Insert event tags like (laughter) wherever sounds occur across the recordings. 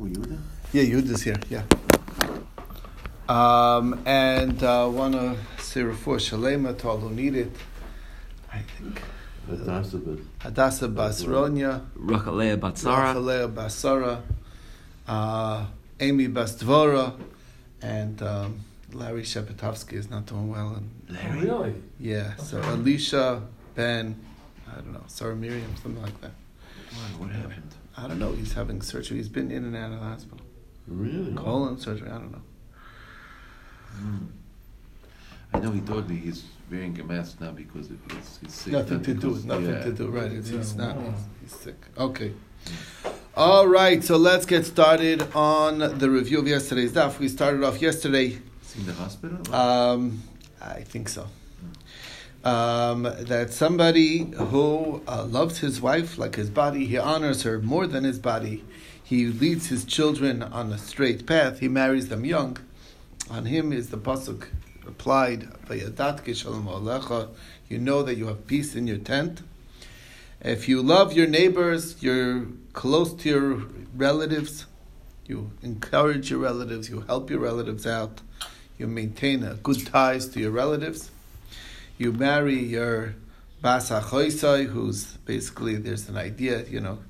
Who, Yehuda? Yeah, Yehuda's here. Yeah. Um, and uh, want to say refuah shalema to all who need it. I think Hadassah, but Hadassah Basronia, Rachalea Batsara. Rachalea Basara, uh, Amy Bastvora, and um, Larry Shepetovsky is not doing well. And Oh, really? yeah, so Alicia, Ben, I don't know, Sarah Miriam, something like that. why? What happened? I don't know. He's having surgery. He's been in and out of the hospital. Really? Colon surgery. I don't know. Hmm. I know he told me he's wearing a mask now because of his, he's sick. Nothing to do. Nothing yeah. to do. Right. It's, he's Yeah, not. wow. He's, he's sick. Okay. All right. So let's get started on the review of yesterday's daf. We started off yesterday. Is he in the hospital? Um, I think so. Um, that somebody who uh, loves his wife like his body, he honors her more than his body. He leads his children on a straight path. He marries them young. On him is the pasuk applied. You know that you have peace in your tent. If you love your neighbors, you're close to your relatives. You encourage your relatives. You help your relatives out. You maintain good ties to your relatives. You marry your bas hachoisai, who's basically there's an idea, you know,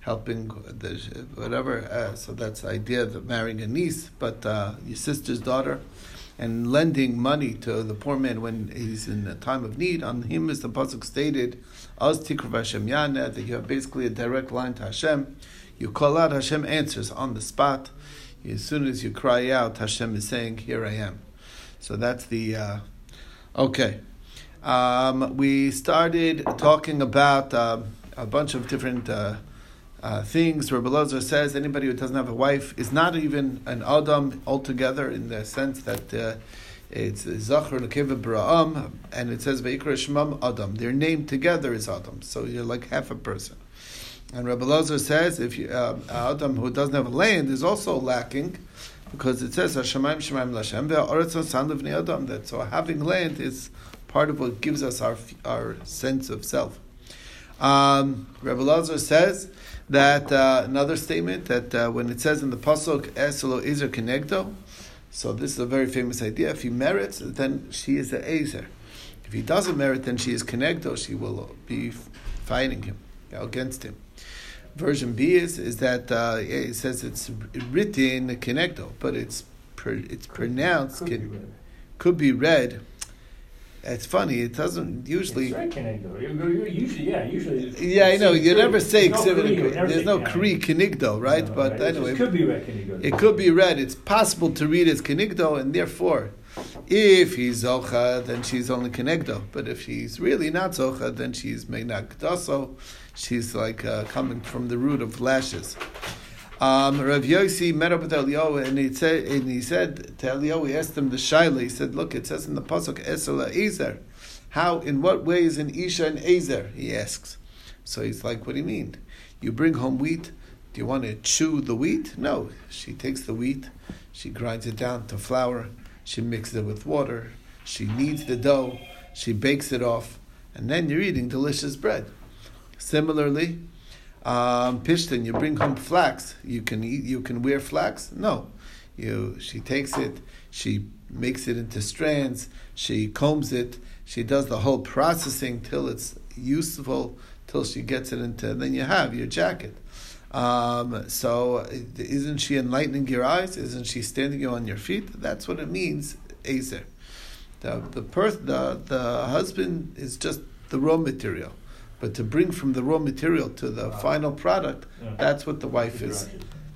helping the whatever. Uh, so that's the idea of marrying a niece, but uh, your sister's daughter, and lending money to the poor man when he's in a time of need. On him is the pasuk stated, "Az tikrav Hashem yana," that you have basically a direct line to Hashem. You call out, Hashem answers on the spot. As soon as you cry out, Hashem is saying, "Here I am." So that's the uh, okay. Um, we started talking about uh, a bunch of different uh, uh, things. Rabbi Lozer says anybody who doesn't have a wife is not even an Adam altogether in the sense that uh, it's Zachar Lekeva Bra'am, and it says Ve'ikra Shemam Adam. Their name together is Adam, so you're like half a person. And Rabbi Lozer says if you, uh, Adam who doesn't have land is also lacking because it says Hashemayim Shemaim Lashem ve'aretz Adam. That so having land is part of what gives us our our sense of self. Um, Rabbi Lazar says that uh, another statement that uh, when it says in the pasuk Eselo Ezer Kenegdo, so this is a very famous idea. If he merits, then she is the Ezer. If he doesn't merit, then she is Kenegdo. She will be fighting him against him. Version B is is that uh, it says it's written Kenegdo, but it's per, it's pronounced Could be ken- red. could be read. It's funny. It doesn't usually. It's right, Usually, yeah, usually. Yeah, I know. You never say there's no Kri, There's no kri kenigdo, right? No, but It just anyway, could be read it could be read. It's possible to read as kenigdo, and therefore, if he's zocha, then she's only kenegdo. But if she's really not zocha, then she's menagdaso. She's like uh, coming from the root of lashes. Um, Rav Yossi met up with Eliyahu, and he said, and he said to Eliyahu, he asked him the shaila. He said, "Look, it says in the pasuk Esela Ezer. How, in what way is an isha an Ezer?" He asks. So he's like, "What do you mean? You bring home wheat. Do you want to chew the wheat? No. She takes the wheat, she grinds it down to flour, she mixes it with water, she kneads the dough, she bakes it off, and then you're eating delicious bread. Similarly, um, you bring home flax. You can eat. You can wear flax. No, you. She takes it. She makes it into strands. She combs it. She does the whole processing till it's useful. Till she gets it into. Then you have your jacket. Um, so, isn't she enlightening your eyes? Isn't she standing you on your feet? That's what it means, Azer. The the, per- the the husband is just the raw material, but to bring from the raw material to the ah. final product, Yeah. that's what the wife is.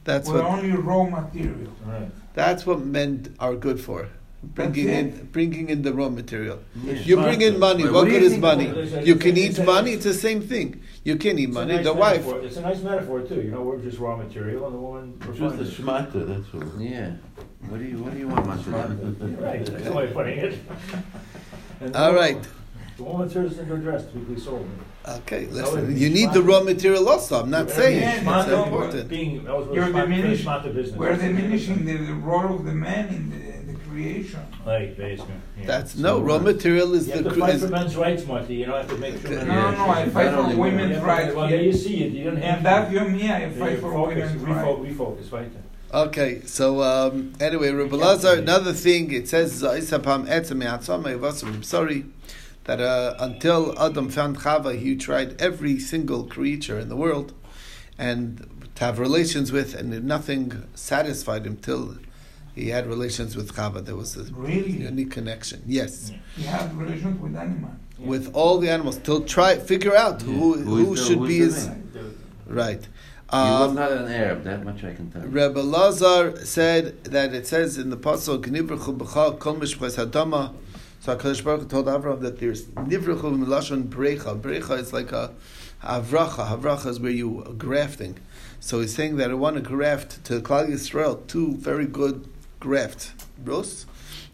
That's We're what only raw material. Right. that's what men are good for. Bringing in bringing in the raw material. Yeah. You bring in money. Wait, what what good is money? It's- You it's- can it's- eat money. It's the same thing. You can eat money. nice The wife. It's a nice metaphor too. You know, we're just raw material, and the woman. Just refines a it. shmata, that's all. Yeah. What do you What do you want, Master? You're right. That's the way of putting it. And the All woman- right. The woman turns into a dress to be sold. Okay, listen. be You need the raw material also. I'm not You're saying it's man, no, important. Being, that You're it's not- diminishing- it's not the business. We're diminishing the, the role of the man in the, the creation. Right, basically. yeah. That's So no raw what? material is You the have to cre- fight for men's rights, Marty. You don't have to make sure. Okay. No, no, no, I fight for women's. Yeah, rights. Well, there you see it. You don't have In that yom, yeah, I Yeah, fight for refocus, women's refocus, rights. refocus, right? Okay, so um, anyway, Rabbi Lazar, another thing, it says, "Za'isapam etzem yatzam me'avasam." I'm sorry that uh, until Adam found Chava, he tried every single creature in the world and to have relations with, and nothing satisfied him till he had relations with Chava. There was a Really? unique connection. Yes, He had relations with animals. Yeah. with all the animals. Till try figure out who Yeah. who, Who is the- should who be his the right. he was Um, not an Arab, that much I can tell. you. Rebbe Lazar said that it says in the pasuk So Hakadosh Baruch Hu told Avram that there's nivruchu milashon brecha. Brecha is like a havracha. Havracha is where you are grafting. So he's saying that I want to graft to Klal Yisrael two very good grafts, Rus.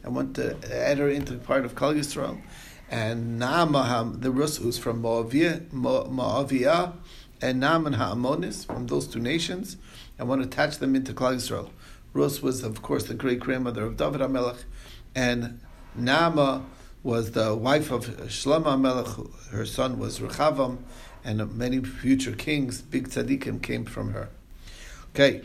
I want to add her into the part of Klal Yisrael, and Naamaham the Rus who's from Moavia, Mo- Moavia, and Naaman Ha'amonis from those two nations. I want to attach them into Klal Yisrael. Rus was, of course, the great grandmother of David HaMelech, and Naama was the wife of Shlomo HaMelech. Her son was Rechavam, and many future kings, big tzaddikim, came from her. Okay.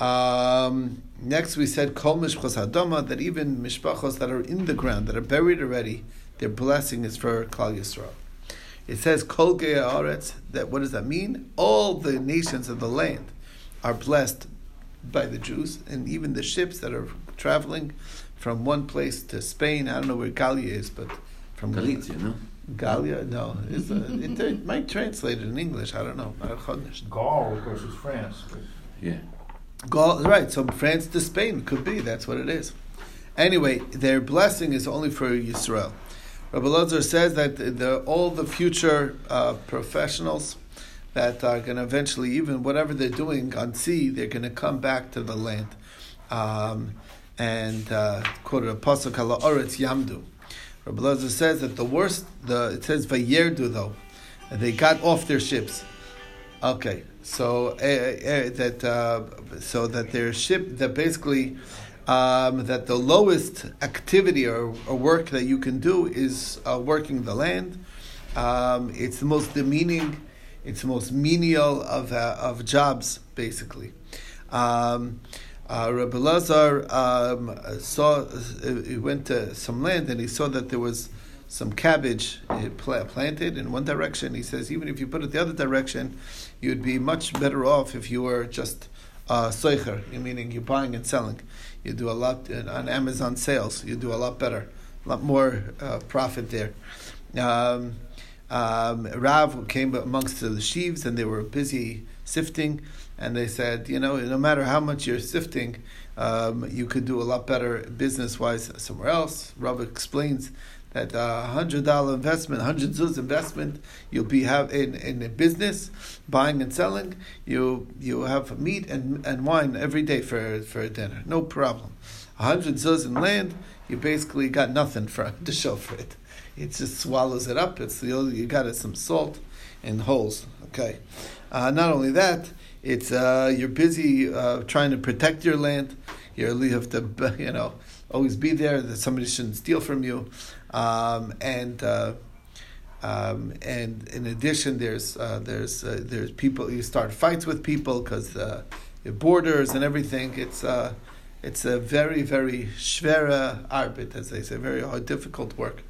Um, next, we said Kol Mishpachos Hadama that even mishpachos that are in the ground that are buried already, their blessing is for Klal Yisrael. It says Kol Gei Haaretz. That what does that mean? All the nations of the land are blessed by the Jews, and even the ships that are traveling from one place to Spain. I don't know where Galia is, but from Galicia, no? Galia, no, is it, it might translate it in English. I don't know. Gaul, of course, is France. Yeah. Gaul, right? So France to Spain could be. That's what it is. Anyway, their blessing is only for Yisrael. Rabbi Lazar says that the, all the future uh, professionals that are going to eventually, even whatever they're doing on sea, they're going to come back to the land. Um, and uh, quoted a pasuk ala oretz yamdu. Rabbi Lazar says that the worst, the it says vayerdu though, they got off their ships. Okay, so uh, uh, that uh, so that their ship that basically um, that the lowest activity or, or work that you can do is uh, working the land. Um, it's the most demeaning, it's the most menial of uh, of jobs, basically. Um, uh, Rabbi Lazar um, saw he went to some land and he saw that there was some cabbage planted in one direction. He says even if you put it the other direction, you'd be much better off if you were just uh, meaning you're buying and selling. You do a lot uh, on Amazon sales. You do a lot better, a lot more uh, profit there. Um, um, Rav came amongst the sheaves and they were busy sifting, and they said, you know, no matter how much you're sifting, um, you could do a lot better business wise somewhere else. Rav explains that a hundred dollar investment, hundred zuz investment, you'll be have in, in a business, buying and selling. You you have meat and, and wine every day for for dinner, no problem. A hundred zuz in land, you basically got nothing for to show for it. It just swallows it up. It's you got it some salt and holes. Okay, uh, not only that, it's uh, you're busy uh, trying to protect your land. You have to (laughs) you know always be there that somebody shouldn't steal from you. Um, and uh, um, and in addition, there's uh, there's uh, there's people you start fights with people because uh, borders and everything. It's it's a very very schwere arbeit, as they say, very difficult work.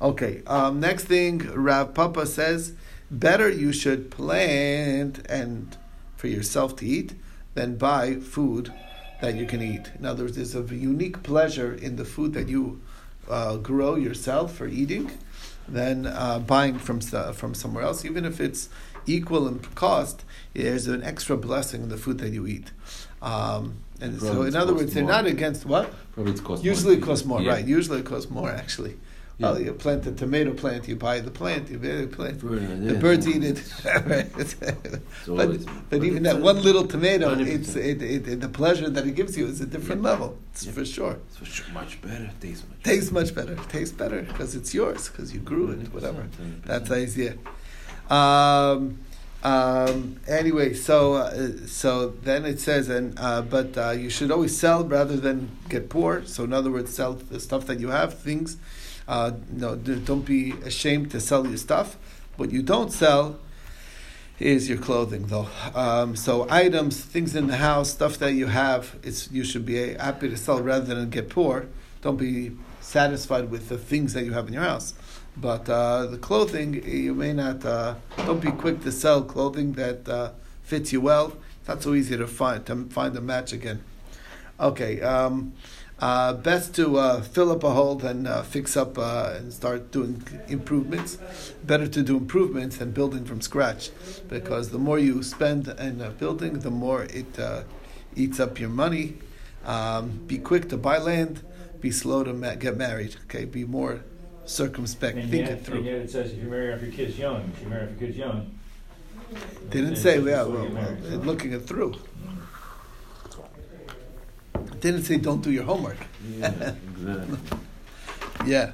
Okay, um, next thing Rav Papa says, better you should plant and for yourself to eat than buy food that you can eat. In other words, there's a unique pleasure in the food that you uh, grow yourself for eating than uh, buying from from somewhere else, even if it's equal in cost. There's an extra blessing in the food that you eat. Um, and so, in other words, they're not against what. Probably Usually more. it costs more, Yeah. right? Usually it costs more, actually. Yeah. Well, you plant a tomato plant, you buy the plant, you buy the plant. Bird, The yeah. birds eat it. (laughs) But, but even that one little tomato, it's it, it, the pleasure that it gives you is a different Yeah. level. It's Yeah. for sure. It's for sure much better. Tastes much. Tastes much better. Tastes better because it's yours, because you grew it, 100%, whatever. 100%. That's the idea. Um, Um, anyway, so uh, so then it says, and uh, but uh, you should always sell rather than get poor. So in other words, sell the stuff that you have, things. Uh, no, don't be ashamed to sell your stuff. What you don't sell is your clothing, though. Um, so items, things in the house, stuff that you have, it's you should be happy to sell rather than get poor. Don't be satisfied with the things that you have in your house. But uh, the clothing, you may not. Uh, don't be quick to sell clothing that uh, fits you well. It's not so easy to find to find a match again. Okay, um, uh, best to uh, fill up a hole than uh, fix up uh, and start doing improvements. Better to do improvements than building from scratch, because the more you spend in a building, the more it uh, eats up your money. Um, be quick to buy land. Be slow to ma- get married. Okay, be more circumspect. And Think yet, it and yet it says if you marry off your kids young, if you marry off your kids young. Didn't say, yeah, before well, well, looking it through. Didn't say don't do your homework. Yeah, exactly. (laughs) Yeah.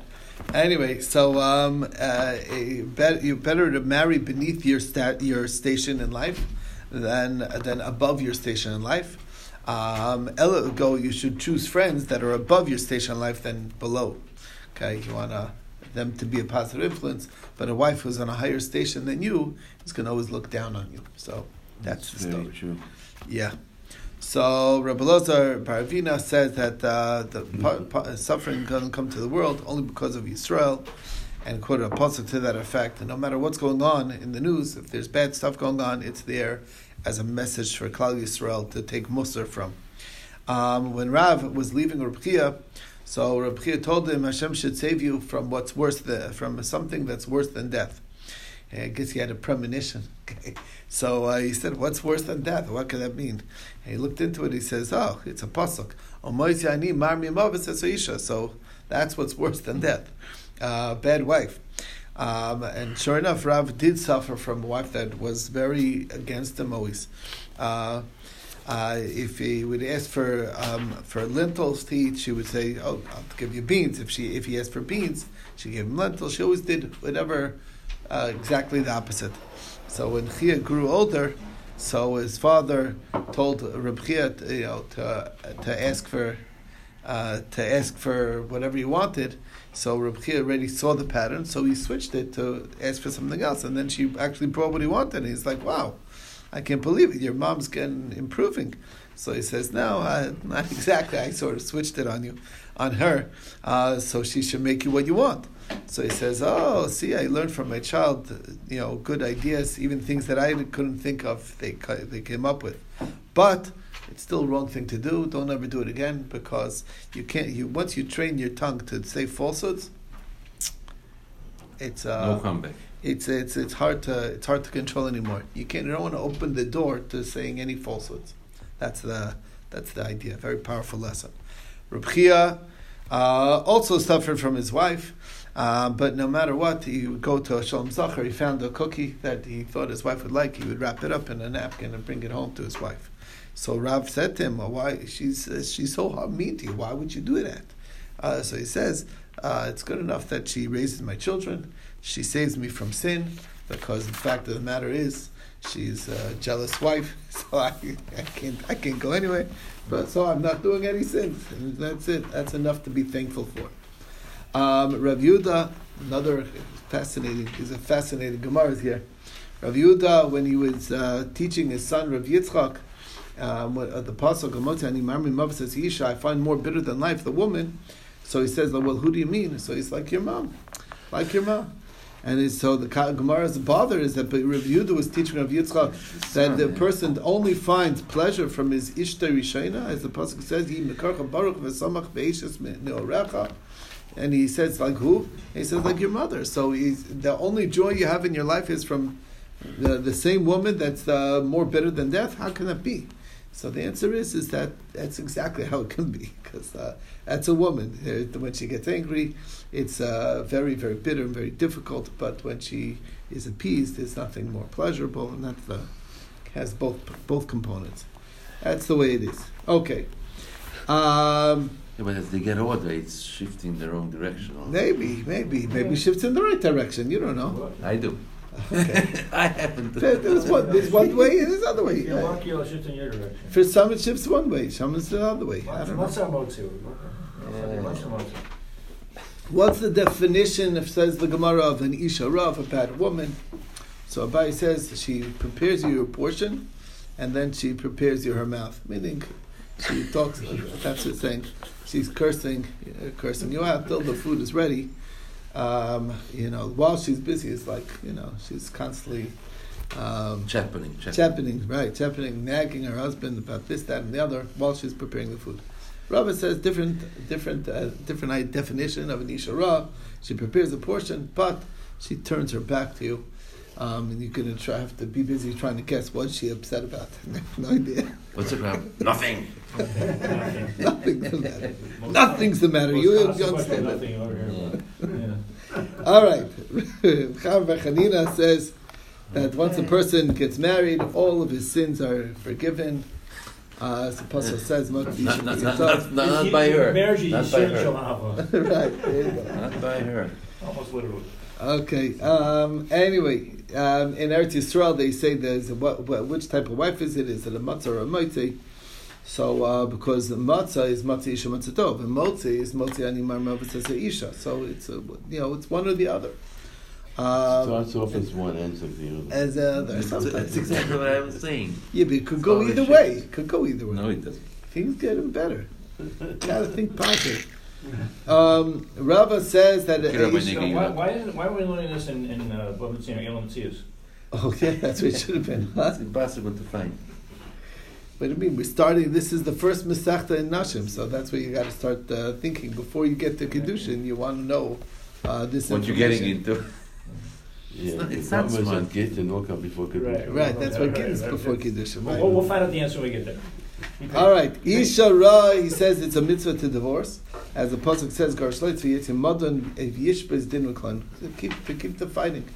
Anyway, so um, uh, eh, bet, you better to marry beneath your your station in life than than above your station in life. Um, go, you should choose friends that are above your station in life than below. Okay, you want to them to be a positive influence, but a wife who's on a higher station than you is going to always look down on you. So that's, the very story. true. Yeah. So Rabbi Lozar bar Avina says that uh, the pa- pa- suffering doesn't come to the world only because of Israel, and quoted a pasuk to that effect. And no matter what's going on in the news, if there's bad stuff going on, it's there as a message for Klal Yisrael to take musar from. Um, when Rav was leaving Reb Chia, so Reb Chia told him Hashem should save you from what's worse than, from something that's worse than death. I guess he had a premonition. (laughs) Okay. So uh, he said, "What's worse than death? What could that mean?" And he looked into it. He says, "Oh, it's a pasuk. So that's what's worse than death. Uh, bad wife." Um, and sure enough, Rav did suffer from a wife that was very against him always. Uh, uh, if he would ask for um, for lentils to eat, she would say, "Oh, I'll give you beans." If she if he asked for beans, she gave him lentils. She always did whatever, uh, exactly the opposite. So when Chia grew older, so his father told Reb Chia, to, you know, to to ask for uh, to ask for whatever he wanted. So Reb Chia already saw the pattern, so he switched it to ask for something else, and then she actually brought what he wanted. And he's like, "Wow, I can't believe it! Your mom's getting improving." So he says, "No, not (laughs) exactly. I sort of switched it on you, on her, uh, so she should make you what you want." So he says, "Oh, see, I learned from my child, you know, good ideas, even things that I couldn't think of. They they came up with, but." It's still wrong thing to do. Don't ever do it again because you can't. You once you train your tongue to say falsehoods, it's uh, no comeback. it's it's it's hard to it's hard to control anymore. You can't. You don't want to open the door to saying any falsehoods. That's the that's the idea. Very powerful lesson. Reb Chia, uh, also suffered from his wife, uh, but no matter what, he would go to Shalom Zachar. He found a cookie that he thought his wife would like. He would wrap it up in a napkin and bring it home to his wife. So Rav said to him, well, "Why she's she's so mean to you? Why would you do that?" Uh, so he says, uh, "It's good enough that she raises my children. She saves me from sin, because the fact of the matter is, she's a jealous wife. (laughs) So I, I can't I can't go anyway. But so I'm not doing any sins, that's it. That's enough to be thankful for." Um, Rav Yehuda, another fascinating, is a fascinating Gemara here. Rav Yehuda, when he was uh, teaching his son Rav Yitzchak, um, uh, the pasuk Amotani Marmi says Isha, I find more bitter than life the woman. So he says, well, who do you mean? So he's like your mom, like your mom. And so the Gemara's bother is that Rav Yehuda was teaching Rav Yitzchak that the person only finds pleasure from his Ishta Rishayna, as the pasuk says, "He mekarcha baruch v'samach be'eshes neorecha." And he says, like who? He says, like your mother. So the only joy you have in your life is from the, the same woman that's uh, more bitter than death. How can that be? So the answer is is that that's exactly how it can be because uh, that's a woman. Uh, when she gets angry, it's uh, very very bitter and very difficult. But when she is appeased, it's nothing more pleasurable, and that the has both both components. That's the way it is. Okay. Um, Yeah, but as they get older, it's shifting the wrong direction. also. maybe, maybe, maybe shifts in the right direction. You don't know. I do. Okay. (laughs) I happen to. There- There's one, there's one way and there's other way. If you're lucky, it'll shift in your direction. For some it shifts one way, some it's the other way. I don't know. What's that motsu? What's the? What's the definition, if says the Gemara, of an Isha Ra, of a bad woman? So Abai says she prepares you your portion, and then she prepares you her mouth. Meaning, she talks, that's what it's saying. She's cursing, uh, cursing you out till the food is ready. Um, you know, while she's busy, it's like, you know, she's constantly um, chapening. chapening, right, chapening, nagging her husband about this, that, and the other while she's preparing the food. Rava says different, different, uh, different definition of an isha ra. She prepares a portion, but she turns her back to you, um, and you're gonna try have to be busy trying to guess what she upset about. (laughs) no idea. What's the problem? Nothing. Nothing's the matter. Nothing's the matter. You, you understand that? Nothing. Yeah. All right. (laughs) Chav Chanina says that once a person gets married, all of his sins are forgiven. Uh, as the Apostle says, "Mot Not, not, not, Yishmael." not, not, not by her. Marriage Not is by her. (laughs) Right. There you go. Not by her. Almost literally. Okay. Um, anyway, um, in Eretz Yisrael, they say there's a, what, what, which type of wife is it? Is it a matzah or a moitzi? So, uh, because the matzah is matzah isha matzah tov, and motzi is motzi animar matzah isha. So it's a, you know it's one or the other. Um, Starts off as one, ends up the other. as That's, sometimes that's exactly what I was saying. Yeah, but it could go either way. It could go either way. No, it doesn't. Things getting better. (laughs) Gotta think positive. Um, Rava says that. Get up my Aish- nigga. So why, why, isn't, why are we learning this in, in uh, Bava Tzina, Elam Tzias? oh yeah, that's what it should have been. Huh? (laughs) It's impossible to find. What do you mean? We're starting. This is the first Masechta in Nashim, so that's where you got to start uh, thinking before you get to Kedushin. You want to know uh, this. What you're getting information. into. Yeah, not- it's not smart. that Git and Oka before Kedusha. Right, right, that's what Right, Git is right, before right. We'll, we'll find out the answer when we get there. All right, Isha Ra, he says it's a mitzvah to divorce. As the Pasuk says, Gar Shleitz v'yitzim modon ev yishbez din v'klan. To keep, to keep the fighting.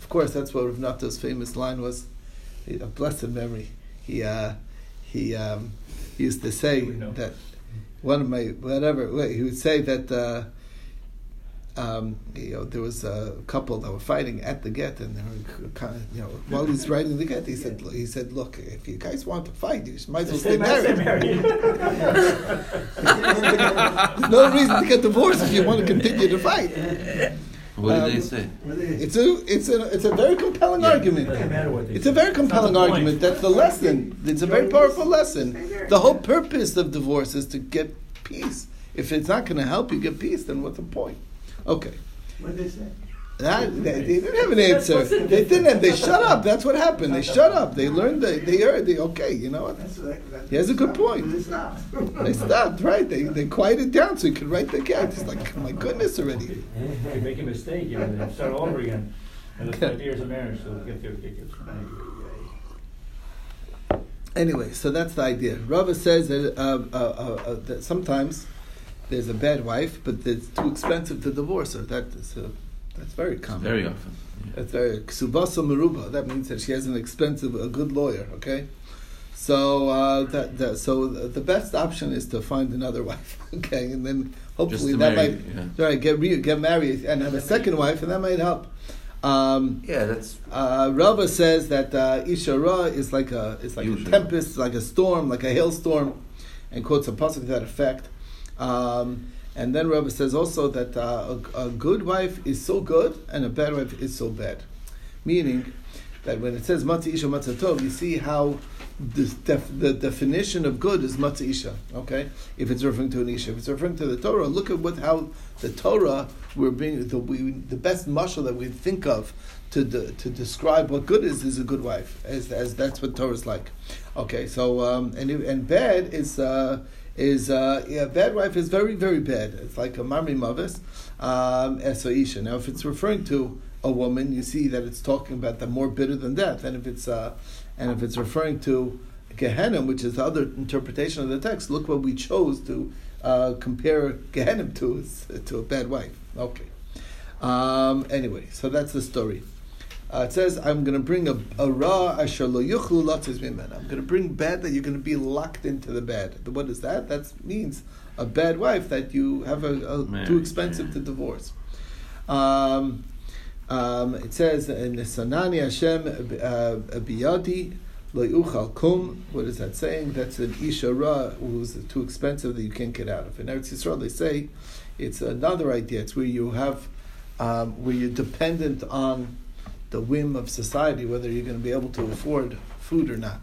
Of course, that's what Rav Nata's famous line was. A blessed memory. He, uh, he, um, used to say that one of my, whatever, wait, he would say that, uh, um, you know, there was a couple that were fighting at the get, and they were kind of, you know, while he's writing the get, he said, he said, look, if you guys want to fight, you might as well stay married. (laughs) There's no reason to get divorced if you want to continue to fight. What did Um, they say? It's a, it's a, it's a very compelling argument. Doesn't matter what they It's a very compelling argument. That's the lesson. It's a very powerful lesson. The whole purpose of divorce is to get peace. If it's not going to help you get peace, then what's the point? Okay. What did they say? That, they, they didn't have an answer. They didn't. Have, they shut up. That's what happened. They shut up. They learned. They, they heard. They okay. You know what? That's what that, He has a good point. It's (laughs) not. They stopped. Right. They they quieted down so he could write the cat. It's like my goodness already. (laughs) You make a mistake, you know, start all over again. And it's five years of marriage, so it gets ridiculous. Anyway, so that's the idea. Rava says that, uh, uh, uh, uh, that sometimes there's a bad wife, but it's too expensive to divorce her. That is uh, that's very common. Very often. That's very ksubasa meruba. That means that she has an expensive, a good lawyer. Okay, so uh, that, that so the best option is to find another (laughs) wife. Okay, and then hopefully that marry, might yeah. right get re- get married and have a second wife, and that might help. Um, Yeah, that's uh, Rava says that uh, Isha Ra is like a is like Usually. a tempest, like a storm, like a hailstorm, and quotes a pasuk to that effect. Um, and then Rava says also that uh, a, a good wife is so good and a bad wife is so bad, meaning that when it says matzah isha matzah tov, you see how the, def, the definition of good is matzah isha. Okay, if it's referring to an isha, if it's referring to the Torah, look at what how the Torah we're being the we, the best mashal that we think of to de, to describe what good is is a good wife, as, as that's what Torah is like. Okay, so um, and and bad is. Uh, is uh, yeah, bad wife is very very bad. It's like a mami mavis, um, eso isha. Now, if it's referring to a woman, you see that it's talking about the more bitter than death. And if it's uh, and if it's referring to Gehenna, which is the other interpretation of the text, look what we chose to uh, compare Gehenna to (laughs) to a bad wife. Okay. Um, anyway, so that's the story. Uh, it says, "I'm going to bring a, a ra asher lo yuchlu latzis mimen." I'm going to bring bad that you're going to be locked into the bad. What is that? That means a bad wife that you have a, a too expensive yeah. to divorce. Um, Um, it says in the Sanani Hashem uh, biyadi lo yuchal kum. What is that saying? That's an isha ra who's too expensive that you can't get out of. In Eretz Yisrael, they say it's another idea. It's where you have um, where you're dependent on the whim of society whether you're going to be able to afford food or not.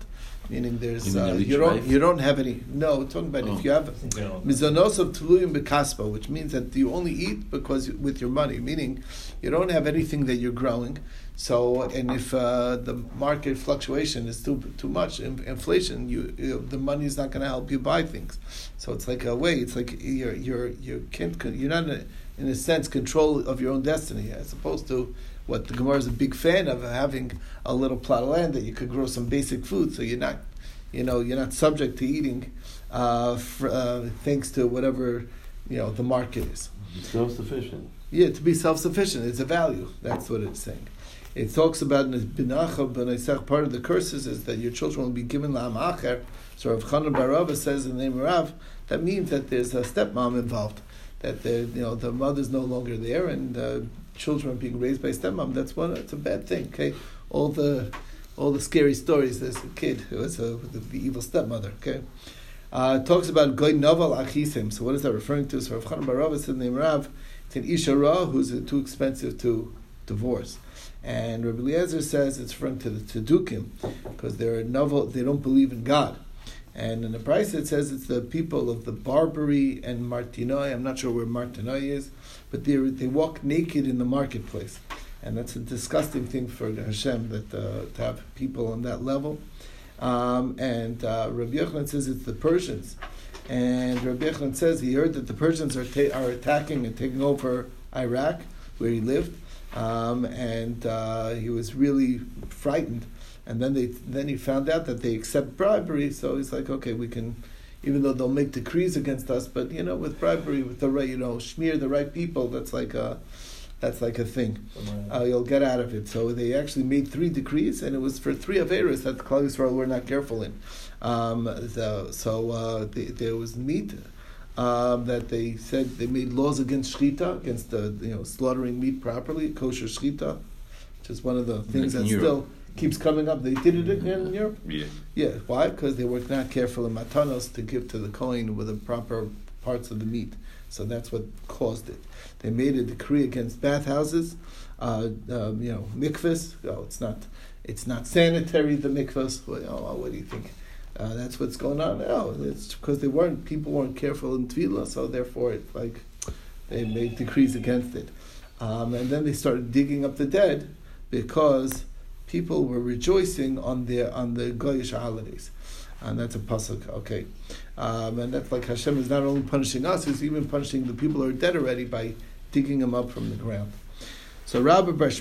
Meaning, there's You uh, you don't wife? you don't have any. No, we're talking about Oh. if you have You Mizanos of Tuluyim Bekaspa, which means that you only eat because with your money, meaning you don't have anything that you're growing. So, and if uh, the market fluctuation is too too much, in, inflation, you, you the money is not going to help you buy things. So it's like a way. It's like you're you're you can't you're not in a, in a sense control of your own destiny as opposed to what the Gemara is a big fan of having a little plot of land that you could grow some basic food. So you're not you know you're not subject to eating uh, fr- uh, thanks to whatever you know the market is. Self-sufficient. Yeah, to be self sufficient, it's a value. That's what it's saying. It talks about in the Binacha B'Naisach, part of the curses is that your children will be given La'am Acher. So Rav Chanan bar Rava says in the name of Rav, that means that there's a stepmom involved. That the you know the mother's no longer there and uh, children being raised by stepmom. That's one. It's a bad thing. Okay, all the all the scary stories. There's a kid who was a, the, the evil stepmother. Okay. Uh, talks about goy novel achisim. So what is that referring to? So Rav Chanan bar Rava said the name Rav, it's an isha ra who's uh, too expensive to divorce. And Rabbi Eliezer says it's referring to the Tzedukim because they're novel. They don't believe in God. And in the price it says it's the people of the Barbary and Martinoi. I'm not sure where Martinoi is, but they they walk naked in the marketplace, and that's a disgusting thing for Hashem that uh, to have people on that level. Um, and uh, Rabbi Yochanan says it's the Persians, and Rabbi Yochanan says he heard that the Persians are ta- are attacking and taking over Iraq, where he lived, um, and uh, he was really frightened. And then they then he found out that they accept bribery, so he's like, okay, we can, even though they'll make decrees against us, but you know, with bribery, with the right, you know, smear the right people, that's like a, that's like a thing. Uh, you'll get out of it. So they actually made three decrees, and it was for three Averas that the Klal Yisrael were not careful in. Um, so so uh, they, there was meat um, that they said they made laws against shchita, against the you know slaughtering meat properly, kosher shchita, which is one of the things that still keeps coming up. They did it again in Europe. Yeah. Yeah, why? Because they were not careful in matanos to give to the kohen with the proper parts of the meat. So that's what caused it. They made a decree against bathhouses, uh, um, you know, mikvahs. Oh, it's not, it's not sanitary. The mikvahs. Well, oh, what do you think? Uh, that's what's going on. now. it's because they weren't. People weren't careful in tefillah, so therefore, it's like they made decrees against it. Um, and then they started digging up the dead because people were rejoicing on their on the Goyish holidays, and that's a pasuk. Okay, um, and that's like Hashem is not only punishing us; He's even punishing the people who are dead already by digging them up from the ground. So Rabbi Bar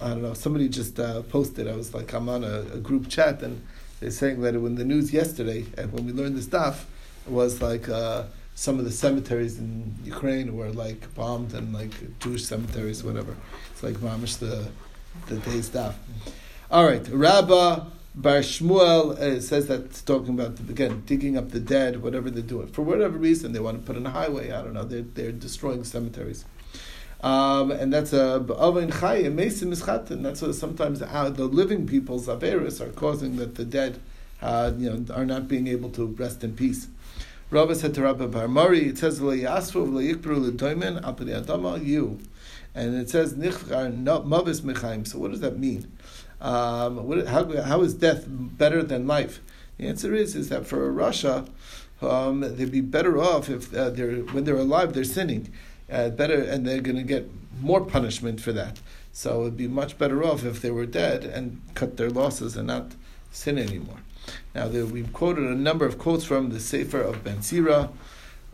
I don't know, somebody just uh, posted. I was like, I'm on a, a group chat, and they're saying that when the news yesterday, and when we learned the stuff, it was like. Uh, some of the cemeteries in Ukraine were like bombed and like Jewish cemeteries, whatever. It's like mamish the the day stuff. All right, Rabba Bar Shmuel uh, says that talking about again digging up the dead, whatever they're doing for whatever reason they want to put in a highway. I don't know. They're they're destroying cemeteries. Um, and that's a ba'ava chayim mesim ischatin. That's what sometimes uh, the living people's averis are causing that the dead, uh, you know, are not being able to rest in peace. Rabba said to Rabba Bar Mari, it says le'yasfu le'yikbru le'doimen al pnei adama you, and it says nichar mavis mechaim. So what does that mean? Um, what, how, how is death better than life? The answer is is that for Russia, um, they'd be better off if uh, they're when they're alive they're sinning, uh, better, and they're going to get more punishment for that. So it'd be much better off if they were dead and cut their losses and not sin anymore. Now there, we've quoted a number of quotes from the Sefer of Ben Sira.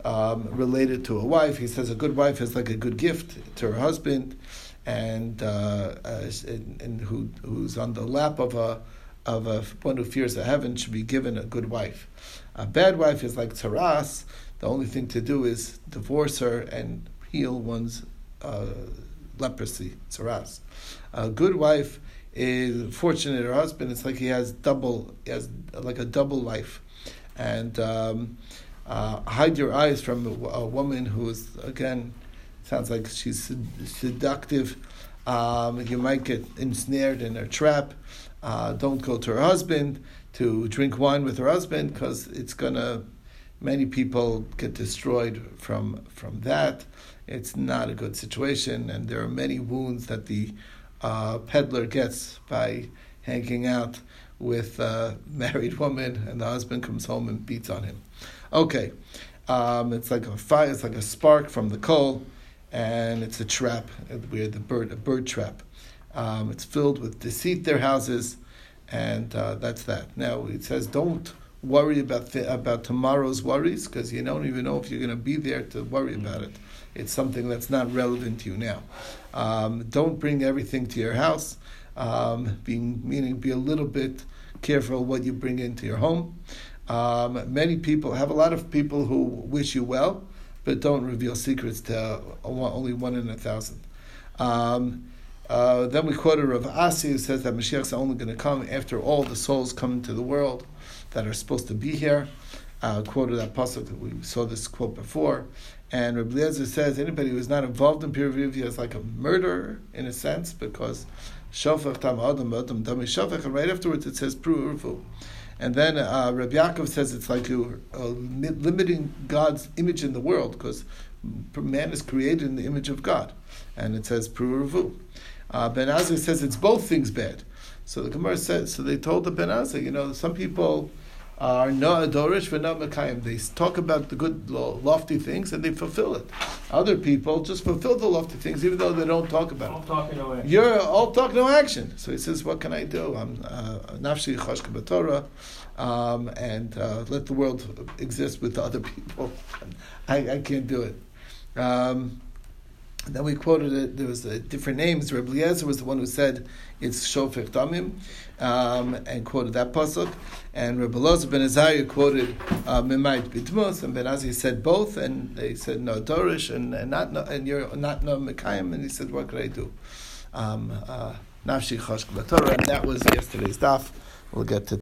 Um, related to a wife, he says a good wife is like a good gift to her husband, and, uh, and, and who, who's on the lap of a of a one who fears the heaven should be given a good wife. A bad wife is like taras. The only thing to do is divorce her and heal one's uh, leprosy, taras. A good wife is fortunate her husband. It's like he has double, he has like a double life, and um, uh, hide your eyes from a, a woman who is again sounds like she's sed- seductive Um, you might get ensnared in a trap. Uh, don't go to her husband to drink wine with her husband because it's gonna. Many people get destroyed from from that. It's not a good situation, and there are many wounds that the uh, peddler gets by hanging out with a married woman, and the husband comes home and beats on him. Okay, um, it's like a fire. It's like a spark from the coal, and it's a trap. Where the bird, a bird trap. Um, it's filled with deceit. Their houses, and uh, that's that. Now it says don't worry about th- about tomorrow's worries because you don't even know if you're going to be there to worry about it. It's something that's not relevant to you now. Um, don't bring everything to your house. Um, being meaning be a little bit careful what you bring into your home. Um, many people have a lot of people who wish you well, but don't reveal secrets to only one in a thousand. Um, uh, then we quoted Rav Asi who says that Mashiach is only going to come after all the souls come into the world that are supposed to be here. Uh, quoted that pasuk we saw this quote before, and Rabbi Eliezer says anybody who is not involved in pru u'revu is like a murderer in a sense because shofach tam adam adam dami shofach, and right afterwards it says pru and then uh, Rabbi Yaakov says it's like you're uh, limiting God's image in the world because man is created in the image of God, and it says pru uh, Ben Azai says it's both things bad. So the Gemara says, so they told the Ben Azai, you know, some people are no adorish for no mekayim. They talk about the good, lofty things and they fulfill it. Other people just fulfill the lofty things even though they don't talk about All it. talk, no action. You're all talk, no action. So he says, what can I do? I'm uh, nafshi chashka b'torah, um, and uh, let the world exist with other people. (laughs) I, I can't do it. Um, then we quoted it. There was different names. Rabbi Eliezer was the one who said it's shofech damim, um, and quoted that pasuk. And Rabbi Elazar ben Azariah quoted uh, mimayit and Ben Azariah said both, and they said no dorish, and, and not no, and you're not no mekayim, and he said what could I do? Um, uh, and that was yesterday's daf. We'll get to.